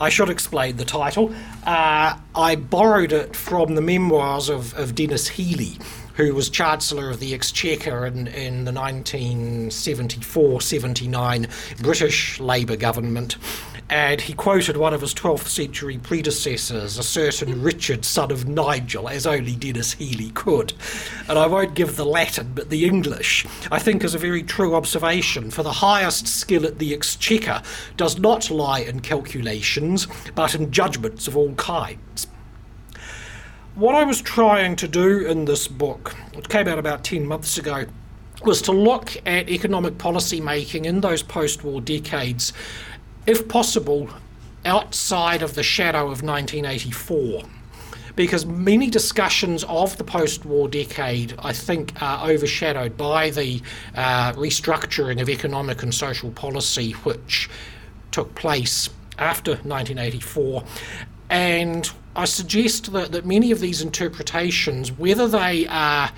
I should explain the title. Uh, I borrowed it from the memoirs of, of Denis Healey, who was Chancellor of the Exchequer in, in the 1974 79 British Labour government and he quoted one of his 12th century predecessors, a certain Richard, son of Nigel, as only Denis Healey could. And I won't give the Latin, but the English, I think, is a very true observation, for the highest skill at the exchequer does not lie in calculations, but in judgments of all kinds. What I was trying to do in this book, it came out about 10 months ago, was to look at economic policy making in those post war decades if possible, outside of the shadow of 1984. Because many discussions of the post war decade, I think, are overshadowed by the uh, restructuring of economic and social policy which took place after 1984. And I suggest that, that many of these interpretations, whether they are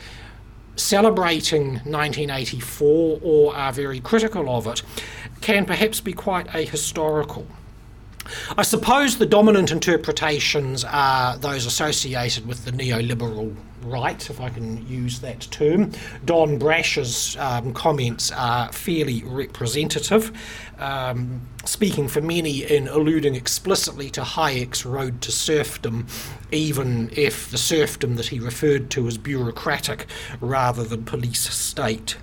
celebrating 1984 or are very critical of it, can perhaps be quite ahistorical. I suppose the dominant interpretations are those associated with the neoliberal right, if I can use that term. Don Brash's um, comments are fairly representative, um, speaking for many in alluding explicitly to Hayek's road to serfdom, even if the serfdom that he referred to is bureaucratic rather than police state.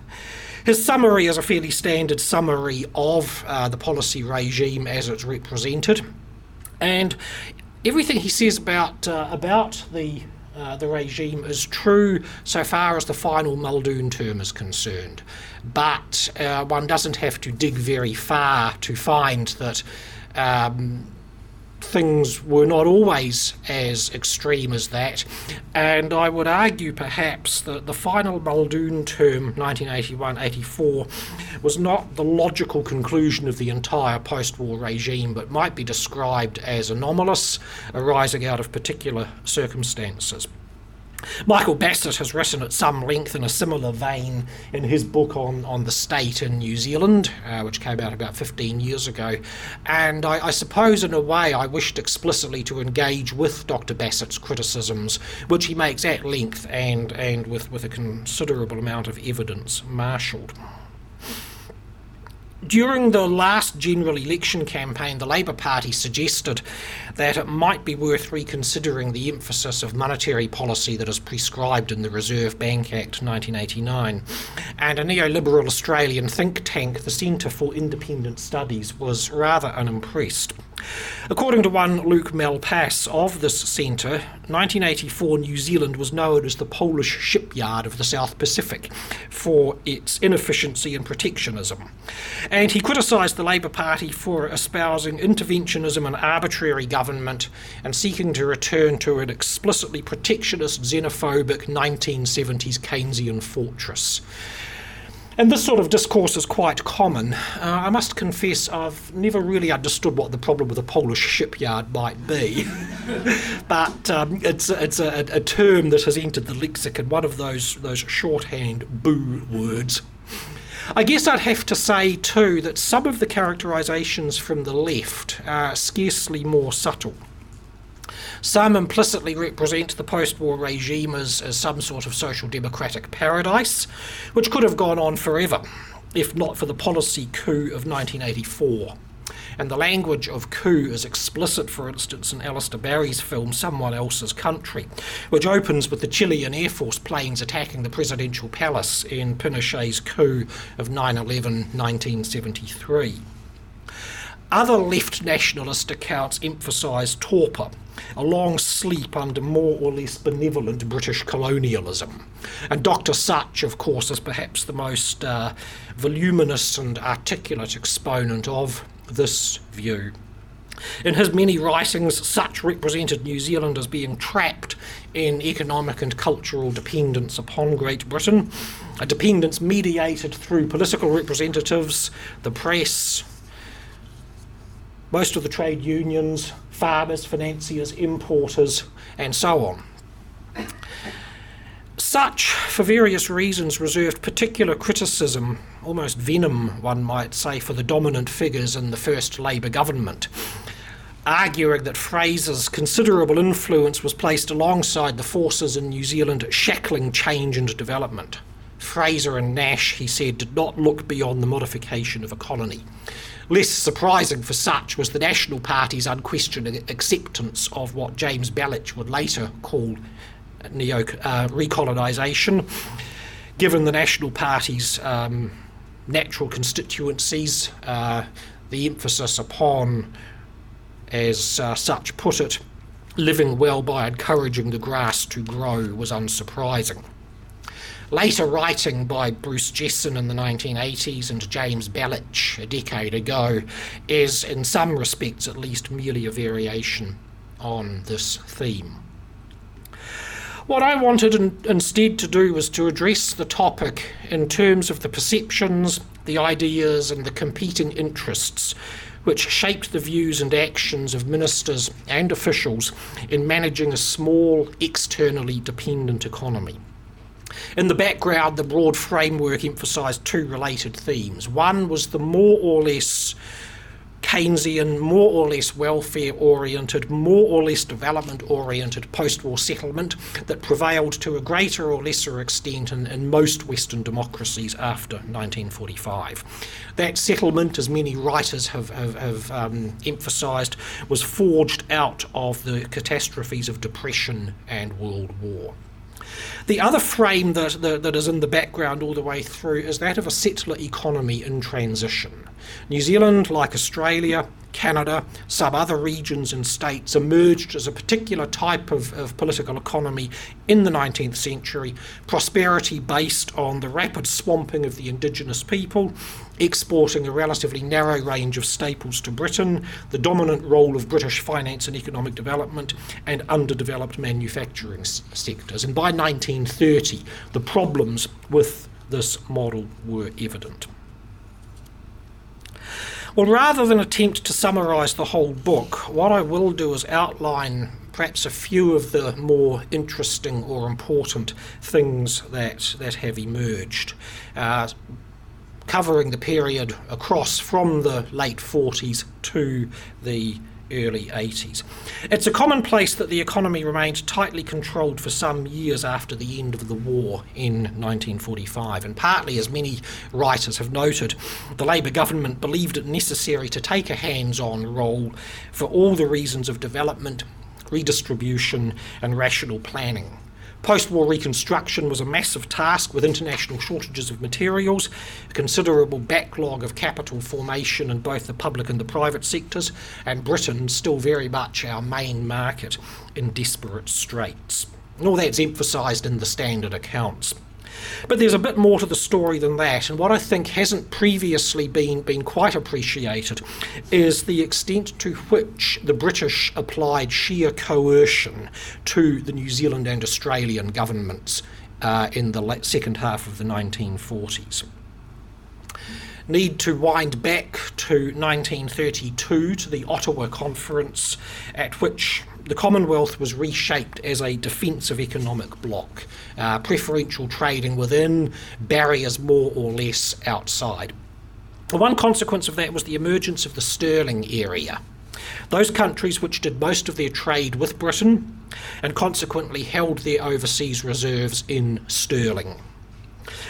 His summary is a fairly standard summary of uh, the policy regime as it's represented, and everything he says about uh, about the uh, the regime is true so far as the final Muldoon term is concerned. But uh, one doesn't have to dig very far to find that um, things were not always as extreme as that. And I would argue perhaps that the final Muldoon term, 1981 84, was not the logical conclusion of the entire post war regime, but might be described as anomalous, arising out of particular circumstances. Michael Bassett has written at some length in a similar vein in his book on, on the state in New Zealand, uh, which came out about 15 years ago. And I, I, suppose, in a way, I wished explicitly to engage with Dr. Bassett's criticisms, which he makes at length and, and with, with a considerable amount of evidence marshalled. During the last general election campaign, the Labour Party suggested that it might be worth reconsidering the emphasis of monetary policy that is prescribed in the Reserve Bank Act 1989. And a neoliberal Australian think tank, the Centre for Independent Studies, was rather unimpressed. According to one Luke Malpass of this centre, 1984 New Zealand was known as the Polish shipyard of the South Pacific for its inefficiency and protectionism. And he criticised the Labour Party for espousing interventionism and arbitrary government and seeking to return to an explicitly protectionist, xenophobic 1970s Keynesian fortress. And this sort of discourse is quite common. Uh, I must confess, I've never really understood what the problem with a Polish shipyard might be. but um, it's, it's a, a, term that has entered the lexicon, one of those, those shorthand boo words. I guess I'd have to say, too, that some of the characterisations from the left are scarcely more subtle. Some implicitly represent the post war regime as, as some sort of social democratic paradise, which could have gone on forever if not for the policy coup of 1984. And the language of coup is explicit, for instance, in Alister Barry's film Someone Else's Country, which opens with the Chilean Air Force planes attacking the presidential palace in Pinochet's coup of 9 11 1973. Other left nationalist accounts emphasise torpor, a long sleep under more or less benevolent British colonialism. And Dr. Sutch, of course, is perhaps the most uh, voluminous and articulate exponent of this view. In his many writings, Sutch represented New Zealand as being trapped in economic and cultural dependence upon Great Britain, a dependence mediated through political representatives, the press, most of the trade unions, farmers, financiers, importers, and so on. Sutch, for various reasons, reserved particular criticism, almost venom, one might say, for the dominant figures in the first Labour government. arguing that Fraser's considerable influence was placed alongside the forces in New Zealand shackling change and development. Fraser and Nash, he said, did not look beyond the modification of a colony. Less surprising for Sutch was the National Party's unquestioned acceptance of what James Belich would later call neo uh, recolonisation. Given the National Party's um, natural constituencies, uh, the emphasis upon, as uh, Sutch put it, living well by encouraging the grass to grow was unsurprising. Later writing by Bruce Jesson in the 1980s and James Belich a decade ago is, in some respects at least, merely a variation on this theme. What I wanted in, instead to do was to address the topic in terms of the perceptions, the ideas, and the competing interests which shaped the views and actions of ministers and officials in managing a small, externally dependent economy. In the background, the broad framework emphasised two related themes. One was the more or less Keynesian, more or less welfare oriented, more or less development oriented post war settlement that prevailed to a greater or lesser extent in, in, most Western democracies after 1945. That settlement, as many writers have, have, have um, emphasised, was forged out of the catastrophes of depression and World War. The other frame that, that, that is in the background all the way through is that of a settler economy in transition. New Zealand, like Australia, Canada, some other regions and states emerged as a particular type of, of political economy in the 19th century, prosperity based on the rapid swamping of the indigenous people, exporting a relatively narrow range of staples to Britain, the dominant role of British finance and economic development, and underdeveloped manufacturing s- sectors. And by 1930, the problems with this model were evident. Well, rather than attempt to summarise the whole book, what I will do is outline perhaps a few of the more interesting or important things that, that have emerged. Uh, covering the period across from the late 40s to the early 80s. It's a commonplace that the economy remained tightly controlled for some years after the end of the war in 1945, and partly, as many writers have noted, the Labour government believed it necessary to take a hands on role for all the reasons of development, redistribution, and rational planning. Post war reconstruction was a massive task with international shortages of materials, a considerable backlog of capital formation in both the public and the private sectors, and Britain still very much our main market in desperate straits. And all that's emphasised in the standard accounts. But there's a bit more to the story than that, and what I think hasn't previously been, been quite appreciated is the extent to which the British applied sheer coercion to the New Zealand and Australian governments uh, in the second half of the 1940s need to wind back to 1932 to the Ottawa Conference, at which the Commonwealth was reshaped as a defensive economic bloc, uh, preferential trading within, barriers more or less outside. The One consequence of that was the emergence of the sterling area. Those countries which did most of their trade with Britain and consequently held their overseas reserves in sterling.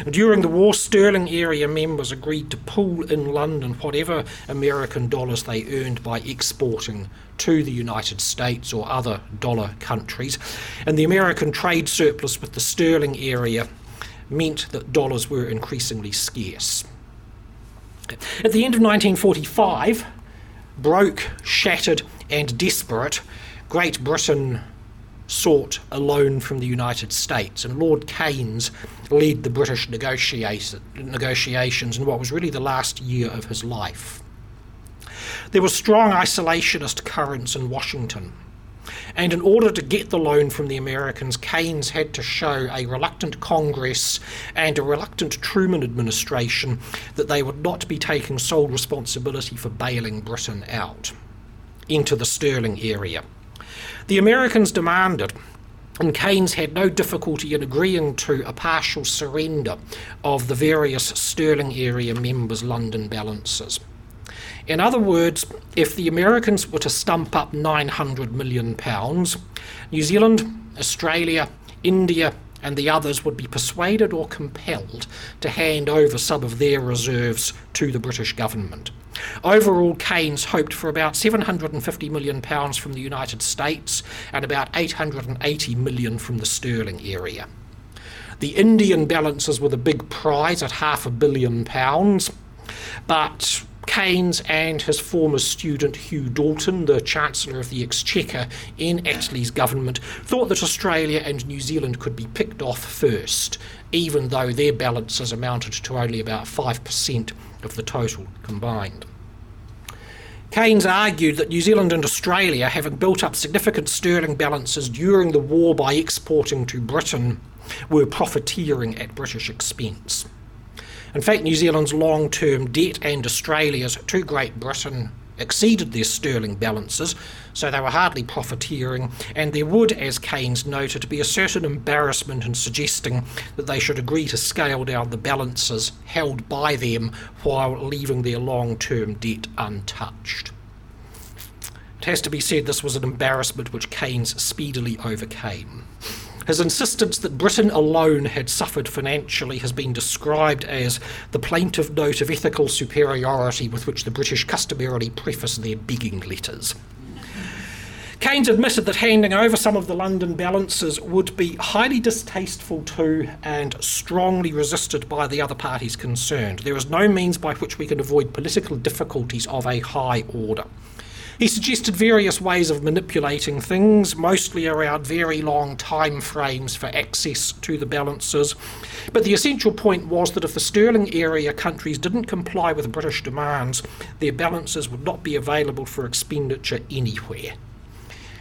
During the war, sterling area members agreed to pool in London whatever American dollars they earned by exporting to the United States or other dollar countries. And the American trade surplus with the sterling area meant that dollars were increasingly scarce. At the end of 1945, broke, shattered, and desperate, Great Britain sought a loan from the United States, and Lord Keynes led the British negotiations in what was really the last year of his life. There were strong isolationist currents in Washington. And in order to get the loan from the Americans, Keynes had to show a reluctant Congress and a reluctant Truman administration that they would not be taking sole responsibility for bailing Britain out into the sterling area. The Americans demanded and Keynes had no difficulty in agreeing to a partial surrender of the various sterling area members' London balances. In other words, if the Americans were to stump up £900 million, New Zealand, Australia, India, and the others would be persuaded or compelled to hand over some of their reserves to the British government. Overall, Keynes hoped for about £750 million from the United States and about £880 million from the sterling area. The Indian balances were the big prize at half a billion pounds, but Keynes and his former student Hugh Dalton, the Chancellor of the Exchequer in Attlee's government, thought that Australia and New Zealand could be picked off first, even though their balances amounted to only about 5% of the total combined. Keynes argued that New Zealand and Australia, having built up significant sterling balances during the war by exporting to Britain, were profiteering at British expense. In fact, New Zealand's long term debt and Australia's to Great Britain exceeded their sterling balances, so they were hardly profiteering, and there would, as Keynes noted, be a certain embarrassment in suggesting that they should agree to scale down the balances held by them while leaving their long term debt untouched. It has to be said this was an embarrassment which Keynes speedily overcame. His insistence that Britain alone had suffered financially has been described as the plaintive note of ethical superiority with which the British customarily preface their begging letters. Keynes admitted that handing over some of the London balances would be highly distasteful to and strongly resisted by the other parties concerned. There is no means by which we can avoid political difficulties of a high order. He suggested various ways of manipulating things, mostly around very long time frames for access to the balances. But the essential point was that if the sterling area countries didn't comply with British demands, their balances would not be available for expenditure anywhere.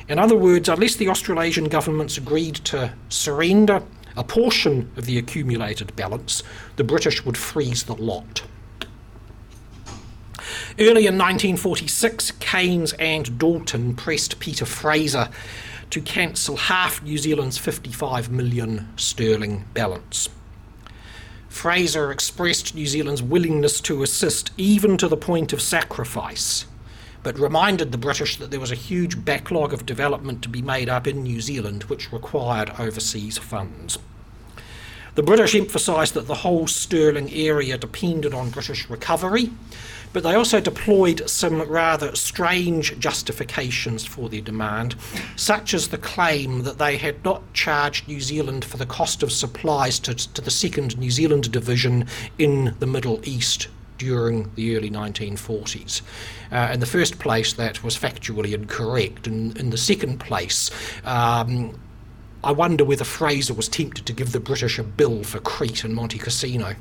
In other words, unless the Australasian governments agreed to surrender a portion of the accumulated balance, the British would freeze the lot. Early in 1946, Keynes and Dalton pressed Peter Fraser to cancel half New Zealand's 55 million sterling balance. Fraser expressed New Zealand's willingness to assist even to the point of sacrifice, but reminded the British that there was a huge backlog of development to be made up in New Zealand which required overseas funds. The British emphasised that the whole sterling area depended on British recovery but they also deployed some rather strange justifications for their demand, such as the claim that they had not charged New Zealand for the cost of supplies to, to the second New Zealand division in the Middle East during the early 1940s. Uh, in the first place, that was factually incorrect. And in the second place, um, I wonder whether Fraser was tempted to give the British a bill for Crete and Monte Cassino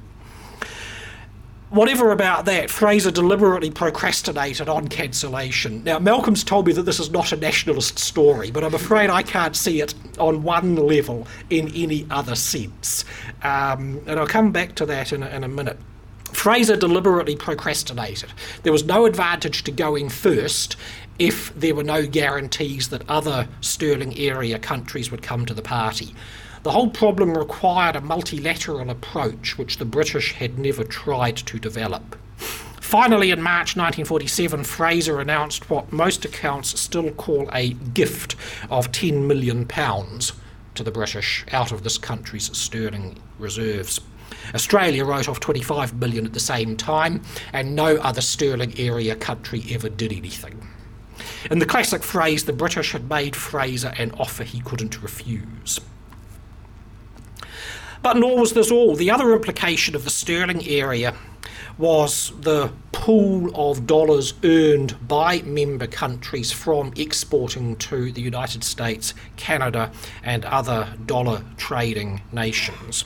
whatever about that, Fraser deliberately procrastinated on cancellation. Now, Malcolm's told me that this is not a nationalist story, but I'm afraid I can't see it on one level in any other sense. Um, and I'll come back to that in a, in a minute. Fraser deliberately procrastinated. There was no advantage to going first if there were no guarantees that other sterling area countries would come to the party. The whole problem required a multilateral approach which the British had never tried to develop. Finally, in March 1947, Fraser announced what most accounts still call a gift of £10 million to the British out of this country's sterling reserves. Australia wrote off 25 million at the same time, and no other sterling area country ever did anything. In the classic phrase, the British had made Fraser an offer he couldn't refuse. But nor was this all. The other implication of the sterling area was the pool of dollars earned by member countries from exporting to the United States, Canada, and other dollar trading nations.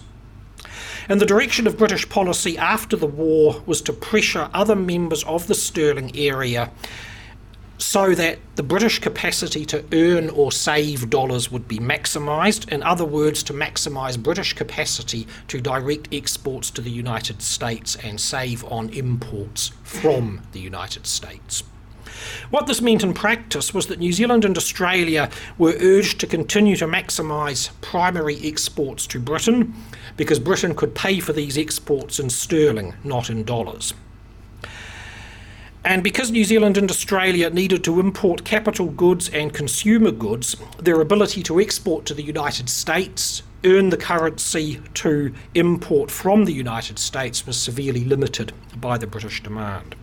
And the direction of British policy after the war was to pressure other members of the sterling area so that the British capacity to earn or save dollars would be maximised. In other words, to maximise British capacity to direct exports to the United States and save on imports from the United States. What this meant in practice was that New Zealand and Australia were urged to continue to maximise primary exports to Britain because Britain could pay for these exports in sterling, not in dollars. And because New Zealand and Australia needed to import capital goods and consumer goods, their ability to export to the United States, earn the currency to import from the United States was severely limited by the British demand.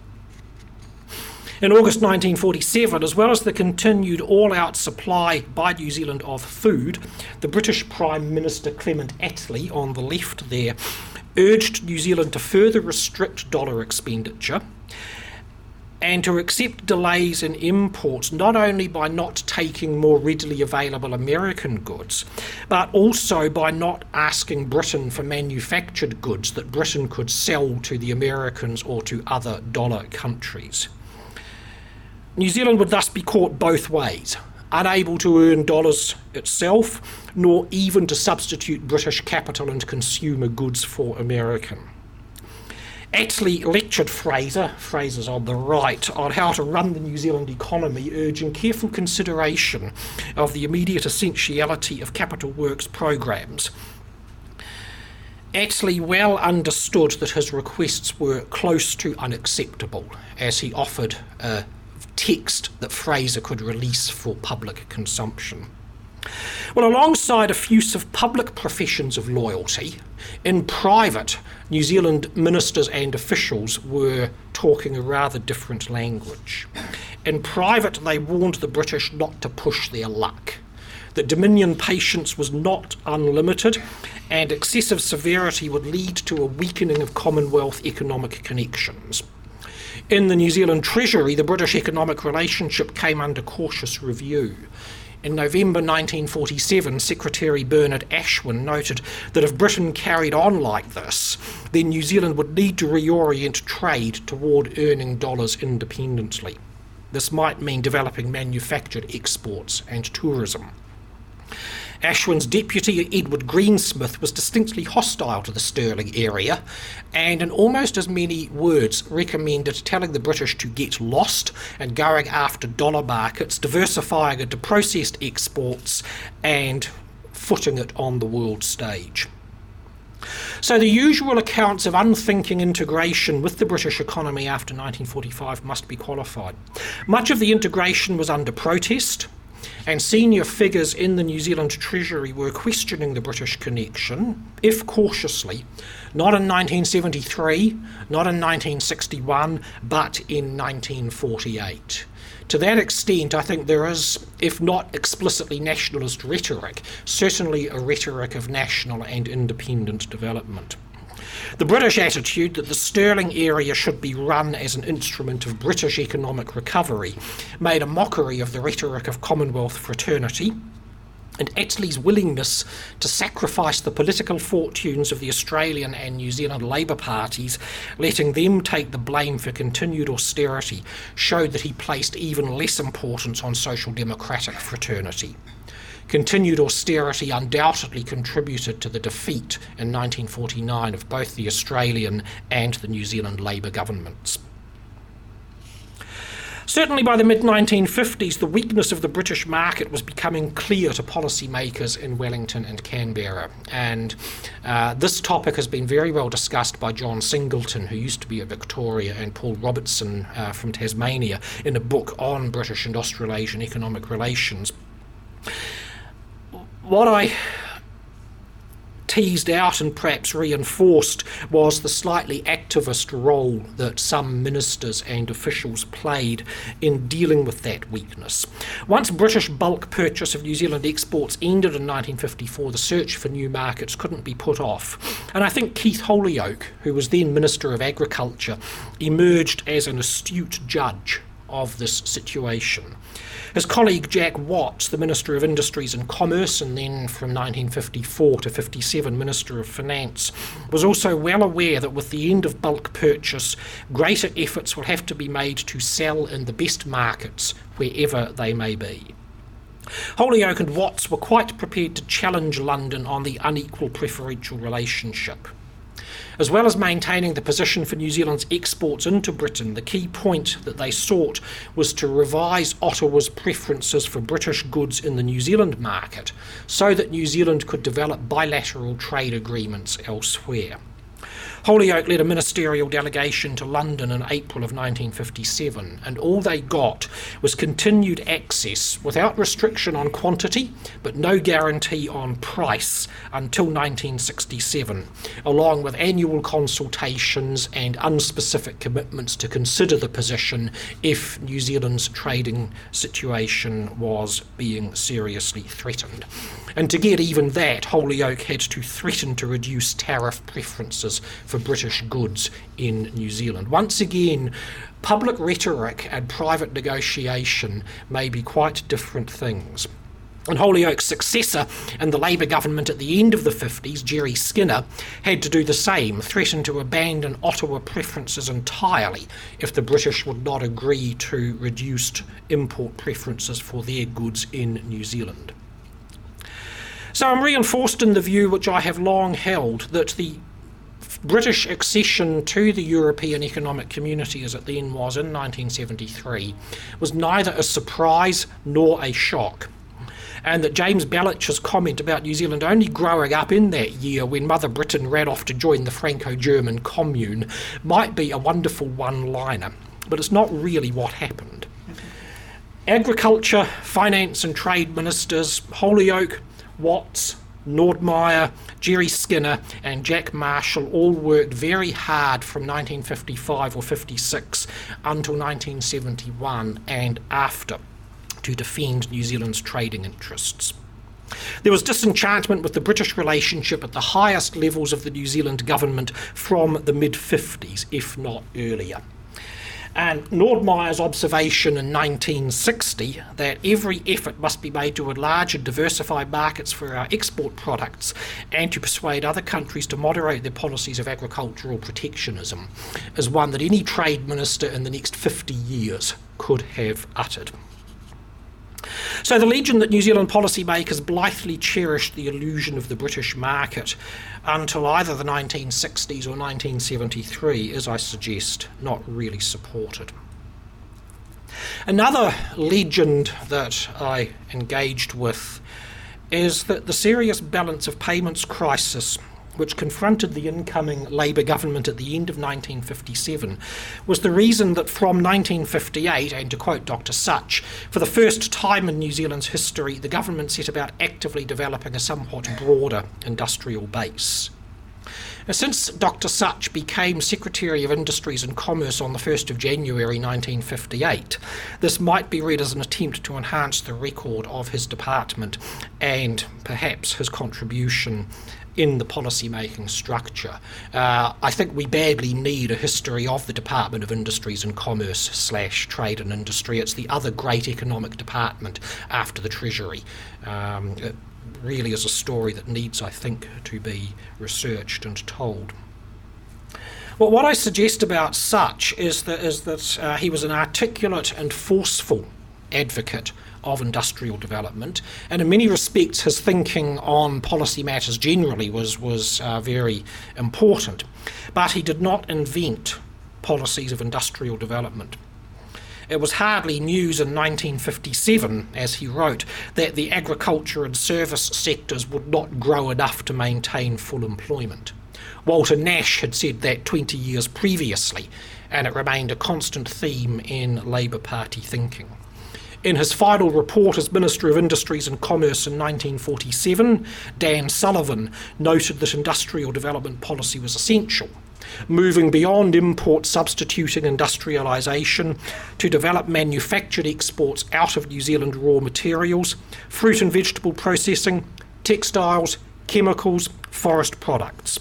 In August 1947, as well as the continued all out supply by New Zealand of food, the British Prime Minister Clement Attlee, on the left there, urged New Zealand to further restrict dollar expenditure and to accept delays in imports not only by not taking more readily available American goods, but also by not asking Britain for manufactured goods that Britain could sell to the Americans or to other dollar countries. New Zealand would thus be caught both ways unable to earn dollars itself, nor even to substitute British capital and consumer goods for American. Attlee lectured Fraser, Fraser's on the right, on how to run the New Zealand economy, urging careful consideration of the immediate essentiality of capital works programs. Attlee well understood that his requests were close to unacceptable as he offered a text that Fraser could release for public consumption. Well, alongside effusive public professions of loyalty, in private, New Zealand ministers and officials were talking a rather different language. In private, they warned the British not to push their luck, that Dominion patience was not unlimited, and excessive severity would lead to a weakening of Commonwealth economic connections. In the New Zealand Treasury, the British economic relationship came under cautious review. In November 1947, Secretary Bernard Ashwin noted that if Britain carried on like this, then New Zealand would need to reorient trade toward earning dollars independently. This might mean developing manufactured exports and tourism. Ashwin's deputy, Edward Greensmith, was distinctly hostile to the sterling area and, in almost as many words, recommended telling the British to get lost and going after dollar markets, diversifying into processed exports, and footing it on the world stage. So, the usual accounts of unthinking integration with the British economy after 1945 must be qualified. Much of the integration was under protest, and senior figures in the New Zealand Treasury were questioning the British connection, if cautiously, not in 1973, not in 1961, but in 1948. To that extent, I think there is, if not explicitly nationalist rhetoric, certainly a rhetoric of national and independent development. The British attitude that the sterling area should be run as an instrument of British economic recovery made a mockery of the rhetoric of Commonwealth fraternity and Attlee's willingness to sacrifice the political fortunes of the Australian and New Zealand Labour parties, letting them take the blame for continued austerity, showed that he placed even less importance on social democratic fraternity. Continued austerity undoubtedly contributed to the defeat in 1949 of both the Australian and the New Zealand Labour governments. Certainly by the mid 1950s, the weakness of the British market was becoming clear to policymakers in Wellington and Canberra. And uh, this topic has been very well discussed by John Singleton, who used to be at Victoria, and Paul Robertson uh, from Tasmania in a book on British and Australasian economic relations what I teased out and perhaps reinforced was the slightly activist role that some ministers and officials played in dealing with that weakness. Once British bulk purchase of New Zealand exports ended in 1954, the search for new markets couldn't be put off. And I think Keith Holyoake, who was then Minister of Agriculture, emerged as an astute judge of this situation. His colleague Jack Watts, the Minister of Industries and Commerce, and then from 1954 to 57 Minister of Finance, was also well aware that with the end of bulk purchase, greater efforts will have to be made to sell in the best markets wherever they may be. Holyoake and Watts were quite prepared to challenge London on the unequal preferential relationship. As well as maintaining the position for New Zealand's exports into Britain, the key point that they sought was to revise Ottawa's preferences for British goods in the New Zealand market so that New Zealand could develop bilateral trade agreements elsewhere. Holyoake led a ministerial delegation to London in April of 1957, and all they got was continued access without restriction on quantity, but no guarantee on price until 1967, along with annual consultations and unspecific commitments to consider the position if New Zealand's trading situation was being seriously threatened. And to get even that, Holyoake had to threaten to reduce tariff preferences for British goods in New Zealand. Once again, public rhetoric and private negotiation may be quite different things. And Holyoake's successor in the Labour government at the end of the 50s, Jerry Skinner, had to do the same, threaten to abandon Ottawa preferences entirely if the British would not agree to reduced import preferences for their goods in New Zealand. So I'm reinforced in the view which I have long held that the British accession to the European Economic Community, as it then was in 1973, was neither a surprise nor a shock. And that James Belich's comment about New Zealand only growing up in that year when Mother Britain ran off to join the Franco German Commune might be a wonderful one liner, but it's not really what happened. Agriculture, finance, and trade ministers, Holyoake, Watts, Nordmeyer, Jerry Skinner, and Jack Marshall all worked very hard from 1955 or 56 until 1971 and after to defend New Zealand's trading interests. There was disenchantment with the British relationship at the highest levels of the New Zealand government from the mid 50s, if not earlier. And Nordmeyer's observation in 1960 that every effort must be made to enlarge and diversify markets for our export products and to persuade other countries to moderate their policies of agricultural protectionism is one that any trade minister in the next 50 years could have uttered. So the legend that New Zealand policymakers blithely cherished the illusion of the British market until either the 1960s or 1973 is, I suggest, not really supported. Another legend that I engaged with is that the serious balance of payments crisis which confronted the incoming Labour government at the end of 1957, was the reason that from 1958, and to quote Dr. Sutch, for the first time in New Zealand's history, the government set about actively developing a somewhat broader industrial base. Since Dr. Sutch became Secretary of Industries and Commerce on the 1st of January 1958, this might be read as an attempt to enhance the record of his department and perhaps his contribution in the policy making structure. Uh, I think we badly need a history of the Department of Industries and Commerce slash Trade and Industry. It's the other great economic department after the Treasury. Um, it really is a story that needs, I think, to be researched and told. Well, what I suggest about Sutch is that, is that uh, he was an articulate and forceful advocate of industrial development. And in many respects, his thinking on policy matters generally was, was uh, very important. But he did not invent policies of industrial development. It was hardly news in 1957, as he wrote, that the agriculture and service sectors would not grow enough to maintain full employment. Walter Nash had said that 20 years previously, and it remained a constant theme in Labour Party thinking. In his final report as Minister of Industries and Commerce in 1947, Dan Sullivan noted that industrial development policy was essential, moving beyond import substituting industrialisation to develop manufactured exports out of New Zealand raw materials, fruit and vegetable processing, textiles, chemicals, forest products.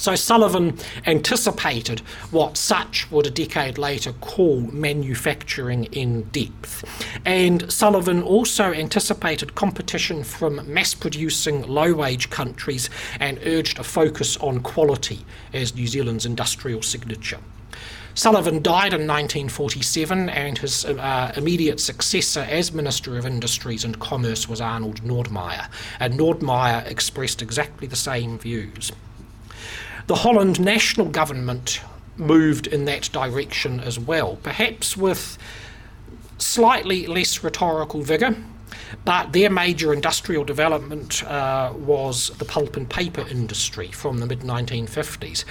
So Sullivan anticipated what Sutch would a decade later call manufacturing in depth. And Sullivan also anticipated competition from mass producing low wage countries and urged a focus on quality as New Zealand's industrial signature. Sullivan died in 1947, and his uh, immediate successor as Minister of Industries and Commerce was Arnold Nordmeyer. And Nordmeyer expressed exactly the same views. The Holland national government moved in that direction as well, perhaps with slightly less rhetorical vigour, But their major industrial development uh, was the pulp and paper industry from the mid 1950s.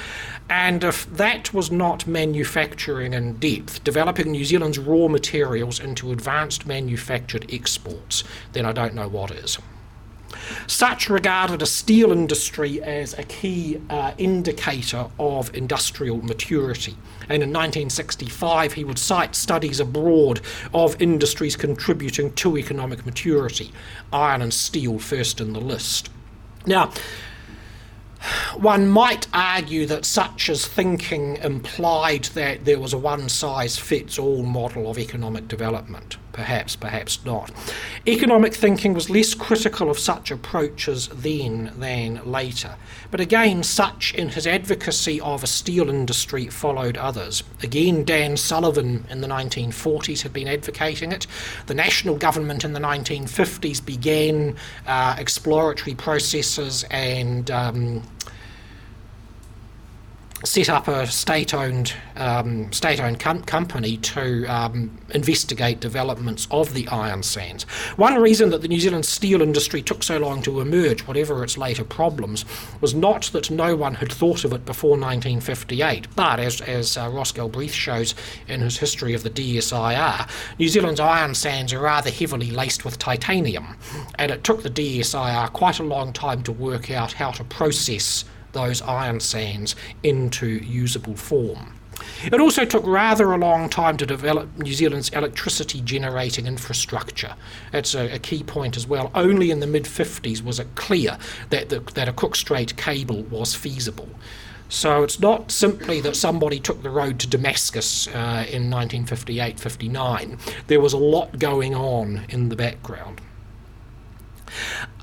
And if that was not manufacturing in depth, developing New Zealand's raw materials into advanced manufactured exports, then I don't know what is. Sutch regarded a steel industry as a key uh, indicator of industrial maturity. And in 1965, he would cite studies abroad of industries contributing to economic maturity, iron and steel first in the list. Now, one might argue that Sutch's thinking implied that there was a one size fits all model of economic development. Perhaps, perhaps not. Economic thinking was less critical of such approaches then than later. But again, Sutch in his advocacy of a steel industry followed others. Again, Dan Sullivan in the 1940s had been advocating it. The national government in the 1950s began uh, exploratory processes and um, set up a state-owned um, state-owned com- company to um, investigate developments of the iron sands. One reason that the New Zealand steel industry took so long to emerge, whatever its later problems, was not that no one had thought of it before 1958, but as as uh, Ross Galbreath shows in his history of the DSIR, New Zealand's iron sands are rather heavily laced with titanium, and it took the DSIR quite a long time to work out how to process those iron sands into usable form. It also took rather a long time to develop New Zealand's electricity generating infrastructure. That's a, a key point as well. Only in the mid 50s was it clear that, the, that a Cook Strait cable was feasible. So it's not simply that somebody took the road to Damascus uh, in 1958 59. There was a lot going on in the background.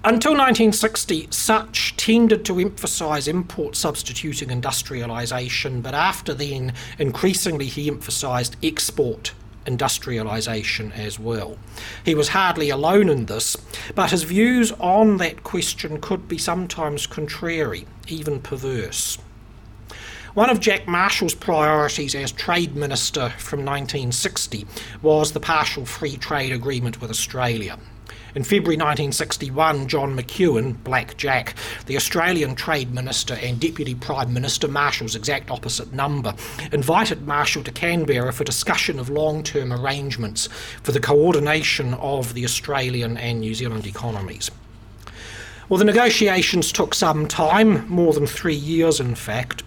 Until 1960, Sutch tended to emphasise import substituting industrialisation, but after then, increasingly he emphasised export industrialisation as well. He was hardly alone in this, but his views on that question could be sometimes contrary, even perverse. One of Jack Marshall's priorities as Trade Minister from 1960 was the partial free trade agreement with Australia. In February 1961, John McEwen, Black Jack, the Australian Trade Minister and Deputy Prime Minister, Marshall's exact opposite number, invited Marshall to Canberra for discussion of long term arrangements for the coordination of the Australian and New Zealand economies. Well, the negotiations took some time, more than three years in fact.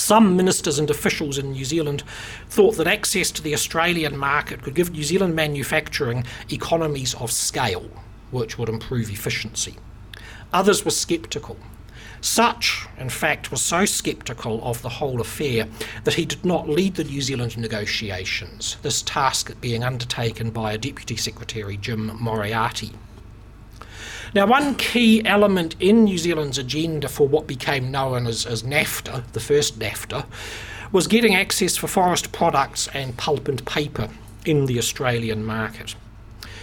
Some ministers and officials in New Zealand thought that access to the Australian market could give New Zealand manufacturing economies of scale, which would improve efficiency. Others were sceptical. Sutch, in fact, was so sceptical of the whole affair that he did not lead the New Zealand negotiations, this task being undertaken by a Deputy Secretary, Jim Moriarty. Now, one key element in New Zealand's agenda for what became known as, as NAFTA, the first NAFTA, was getting access for forest products and pulp and paper in the Australian market.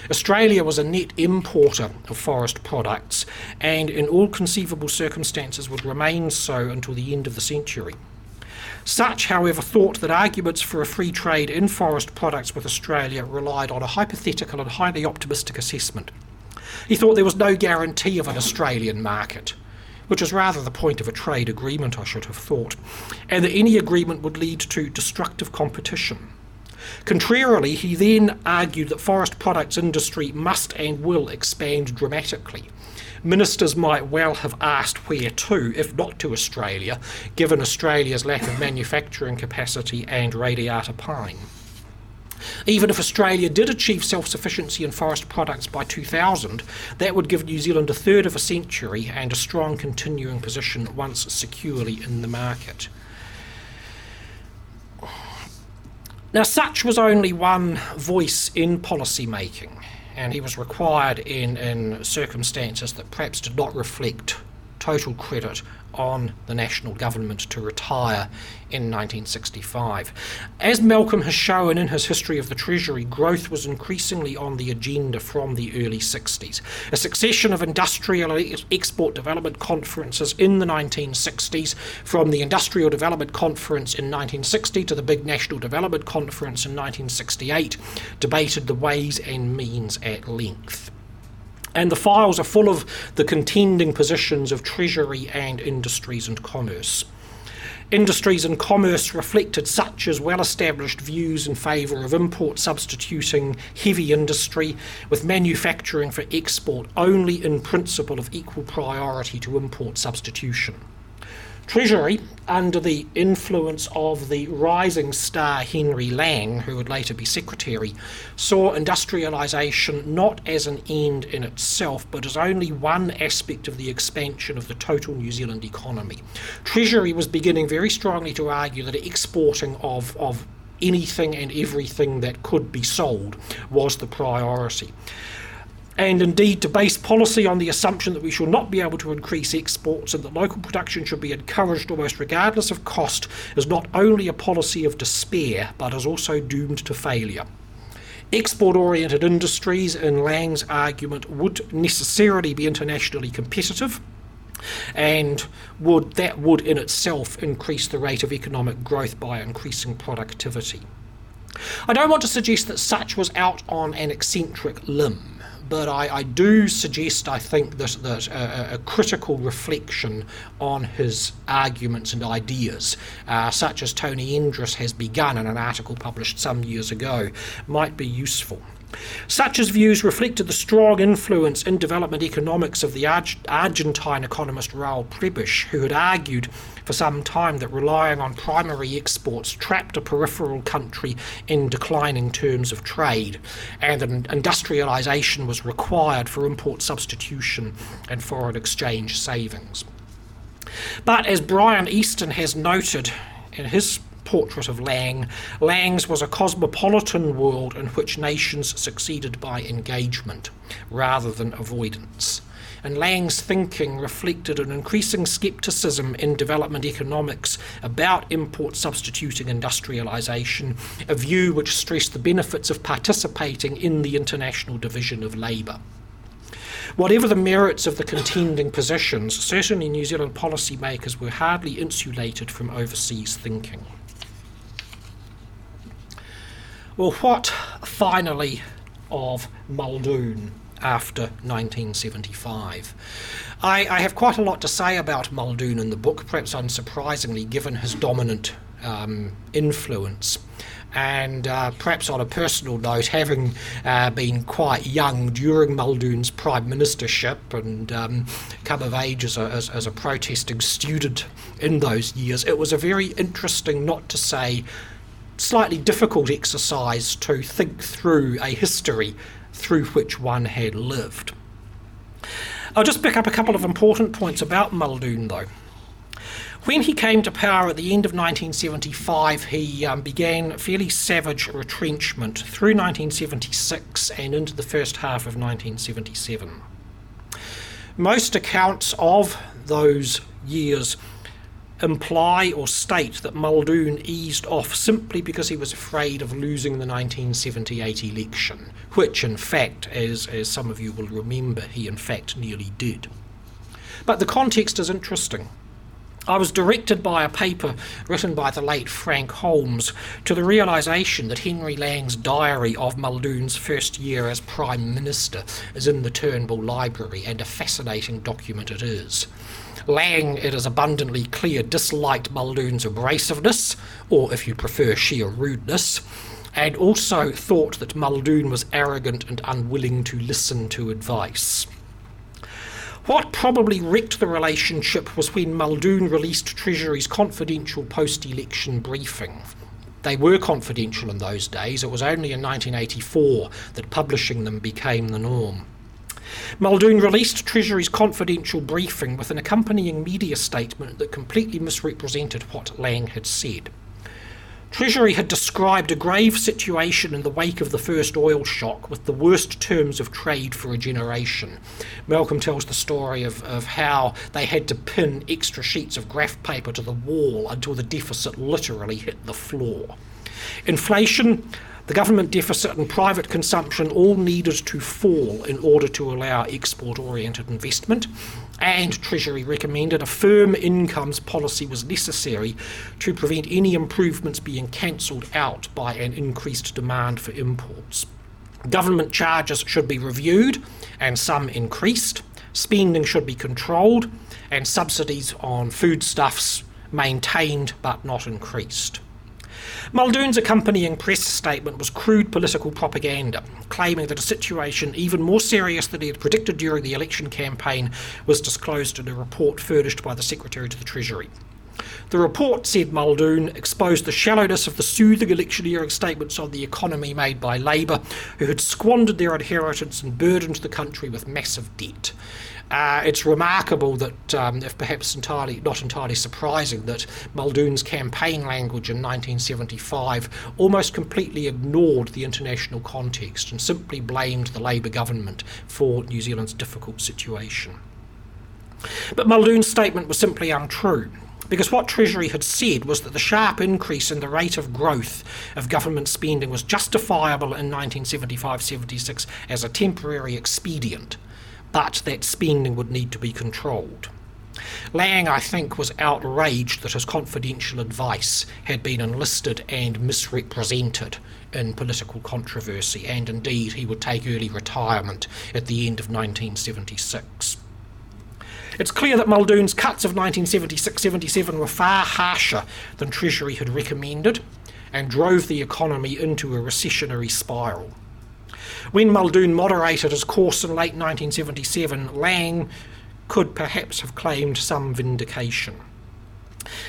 Australia was a net importer of forest products and, in all conceivable circumstances, would remain so until the end of the century. Sutch, however, thought that arguments for a free trade in forest products with Australia relied on a hypothetical and highly optimistic assessment he thought there was no guarantee of an Australian market, which is rather the point of a trade agreement, I should have thought, and that any agreement would lead to destructive competition. Contrarily, he then argued that forest products industry must and will expand dramatically. Ministers might well have asked where to, if not to Australia, given Australia's lack of manufacturing capacity and radiata pine. Even if Australia did achieve self sufficiency in forest products by 2000, that would give New Zealand a third of a century and a strong continuing position once securely in the market. Now, Sutch was only one voice in policy making, and he was required in, in circumstances that perhaps did not reflect total credit on the national government to retire in 1965. As Malcolm has shown in his History of the Treasury, growth was increasingly on the agenda from the early 60s. A succession of industrial export development conferences in the 1960s, from the Industrial Development Conference in 1960 to the Big National Development Conference in 1968, debated the ways and means at length. And the files are full of the contending positions of Treasury and Industries and Commerce. Industries and Commerce reflected Sutch's well established views in favour of import substituting heavy industry, with manufacturing for export only in principle of equal priority to import substitution. Treasury, under the influence of the rising star Henry Lang, who would later be secretary, saw industrialisation not as an end in itself, but as only one aspect of the expansion of the total New Zealand economy. Treasury was beginning very strongly to argue that exporting of, of anything and everything that could be sold was the priority and indeed to base policy on the assumption that we shall not be able to increase exports and that local production should be encouraged almost regardless of cost is not only a policy of despair but is also doomed to failure. Export oriented industries, in Lang's argument, would necessarily be internationally competitive and would that would in itself increase the rate of economic growth by increasing productivity. I don't want to suggest that Sutch was out on an eccentric limb but I, I, do suggest, I think, that, that a, a critical reflection on his arguments and ideas, uh, such as Tony Endres has begun in an article published some years ago, might be useful. Sutch's views reflected the strong influence in development economics of the Argentine economist Raul Prebisch, who had argued for some time that relying on primary exports trapped a peripheral country in declining terms of trade, and that industrialisation was required for import substitution and foreign exchange savings. But as Brian Easton has noted in his portrait of Lang, Lang's was a cosmopolitan world in which nations succeeded by engagement rather than avoidance and Lang's thinking reflected an increasing scepticism in development economics about import substituting industrialisation, a view which stressed the benefits of participating in the international division of labour. Whatever the merits of the contending positions, certainly New Zealand policymakers were hardly insulated from overseas thinking. Well, what finally of Muldoon? After 1975. I, I, have quite a lot to say about Muldoon in the book, perhaps unsurprisingly, given his dominant um, influence. And uh, perhaps on a personal note, having uh, been quite young during Muldoon's prime ministership and um, come of age as a, as, as a protesting student in those years, it was a very interesting, not to say slightly difficult exercise to think through a history through which one had lived. I'll just pick up a couple of important points about Muldoon, though. When he came to power at the end of 1975, he um, began fairly savage retrenchment through 1976 and into the first half of 1977. Most accounts of those years imply or state that Muldoon eased off simply because he was afraid of losing the 1978 election, which, in fact, as, as some of you will remember, he in fact nearly did. But the context is interesting. I was directed by a paper written by the late Frank Holmes to the realization that Henry Lang's diary of Muldoon's first year as Prime Minister is in the Turnbull Library, and a fascinating document it is. Lang, it is abundantly clear, disliked Muldoon's abrasiveness, or if you prefer, sheer rudeness, and also thought that Muldoon was arrogant and unwilling to listen to advice. What probably wrecked the relationship was when Muldoon released Treasury's confidential post election briefing. They were confidential in those days. It was only in 1984 that publishing them became the norm. Muldoon released Treasury's confidential briefing with an accompanying media statement that completely misrepresented what Lang had said. Treasury had described a grave situation in the wake of the first oil shock with the worst terms of trade for a generation. Malcolm tells the story of, of how they had to pin extra sheets of graph paper to the wall until the deficit literally hit the floor. Inflation the government deficit and private consumption all needed to fall in order to allow export oriented investment, and Treasury recommended a firm incomes policy was necessary to prevent any improvements being cancelled out by an increased demand for imports. Government charges should be reviewed and some increased. Spending should be controlled and subsidies on foodstuffs maintained but not increased. Muldoon's accompanying press statement was crude political propaganda, claiming that a situation even more serious than he had predicted during the election campaign was disclosed in a report furnished by the Secretary to the Treasury. The report, said Muldoon, exposed the shallowness of the soothing electioneering statements on the economy made by Labour, who had squandered their inheritance and burdened the country with massive debt. Uh, it's remarkable that, um, if perhaps entirely not entirely surprising, that Muldoon's campaign language in 1975 almost completely ignored the international context and simply blamed the Labour government for New Zealand's difficult situation. But Muldoon's statement was simply untrue because what Treasury had said was that the sharp increase in the rate of growth of government spending was justifiable in 1975 76 as a temporary expedient but that spending would need to be controlled. Lang, I think, was outraged that his confidential advice had been enlisted and misrepresented in political controversy, and indeed he would take early retirement at the end of 1976. It's clear that Muldoon's cuts of 1976 77 were far harsher than Treasury had recommended and drove the economy into a recessionary spiral. When Muldoon moderated his course in late 1977, Lang could perhaps have claimed some vindication.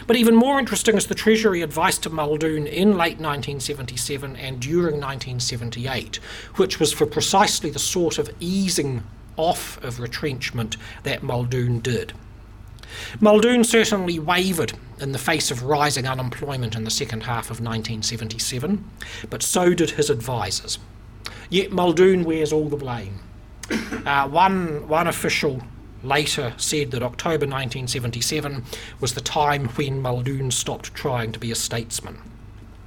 But even more interesting is the Treasury advice to Muldoon in late 1977 and during 1978, which was for precisely the sort of easing off of retrenchment that Muldoon did. Muldoon certainly wavered in the face of rising unemployment in the second half of 1977, but so did his advisers. Yet Muldoon wears all the blame. Uh, one, one official later said that October 1977 was the time when Muldoon stopped trying to be a statesman.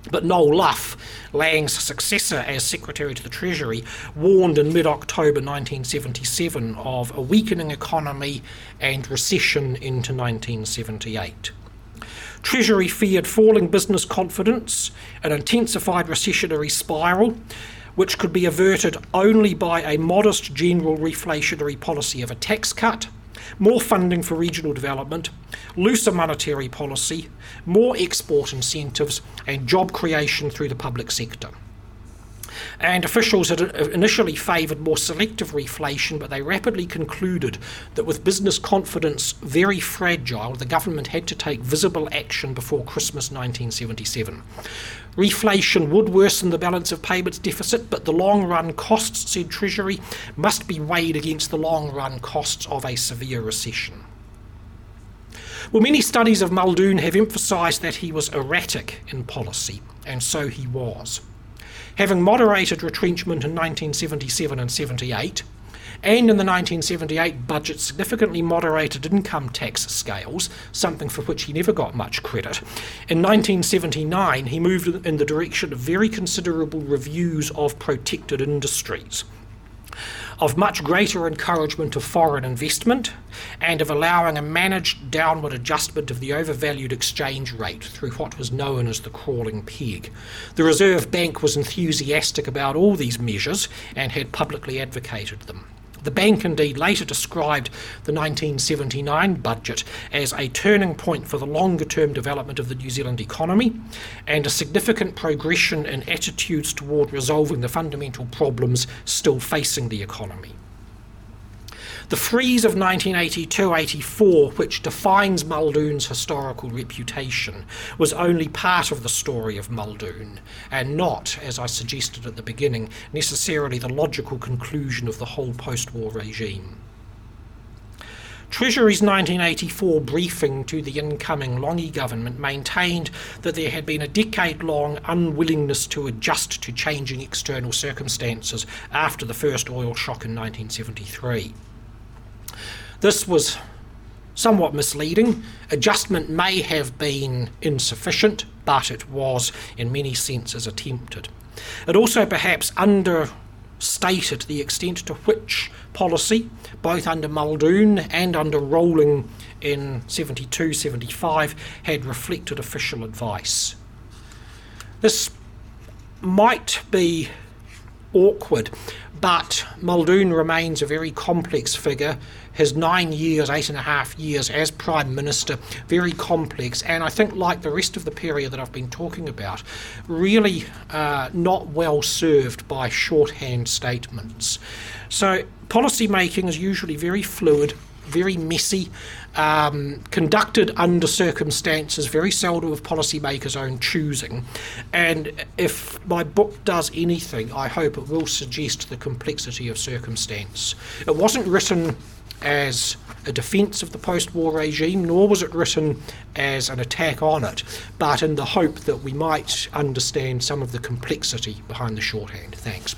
But Noel Lough, Lang's successor as Secretary to the Treasury, warned in mid October 1977 of a weakening economy and recession into 1978. Treasury feared falling business confidence, an intensified recessionary spiral, which could be averted only by a modest general reflationary policy of a tax cut, more funding for regional development, looser monetary policy, more export incentives, and job creation through the public sector. And officials had initially favoured more selective reflation, but they rapidly concluded that with business confidence very fragile, the government had to take visible action before Christmas 1977. Reflation would worsen the balance of payments deficit, but the long run costs, said Treasury, must be weighed against the long run costs of a severe recession. Well, many studies of Muldoon have emphasised that he was erratic in policy, and so he was. Having moderated retrenchment in 1977 and 78, and in the 1978 budget significantly moderated income tax scales, something for which he never got much credit. In 1979, he moved in the direction of very considerable reviews of protected industries of much greater encouragement of foreign investment and of allowing a managed downward adjustment of the overvalued exchange rate through what was known as the crawling peg. The Reserve Bank was enthusiastic about all these measures and had publicly advocated them. The bank indeed later described the 1979 budget as a turning point for the longer term development of the New Zealand economy and a significant progression in attitudes toward resolving the fundamental problems still facing the economy. The freeze of 1982 84, which defines Muldoon's historical reputation, was only part of the story of Muldoon, and not, as I suggested at the beginning, necessarily the logical conclusion of the whole post war regime. Treasury's 1984 briefing to the incoming Lange government maintained that there had been a decade long unwillingness to adjust to changing external circumstances after the first oil shock in 1973. This was somewhat misleading. Adjustment may have been insufficient, but it was, in many senses, attempted. It also perhaps understated the extent to which policy, both under Muldoon and under Rowling in 72 75, had reflected official advice. This might be awkward. But Muldoon remains a very complex figure. His nine years, eight and a half years as Prime Minister, very complex, and I think, like the rest of the period that I've been talking about, really uh, not well served by shorthand statements. So, policy making is usually very fluid, very messy, um, conducted under circumstances very seldom of policymakers' own choosing. And if my book does anything, I hope it will suggest the complexity of circumstance. It wasn't written as a defence of the post war regime, nor was it written as an attack on it, but in the hope that we might understand some of the complexity behind the shorthand. Thanks.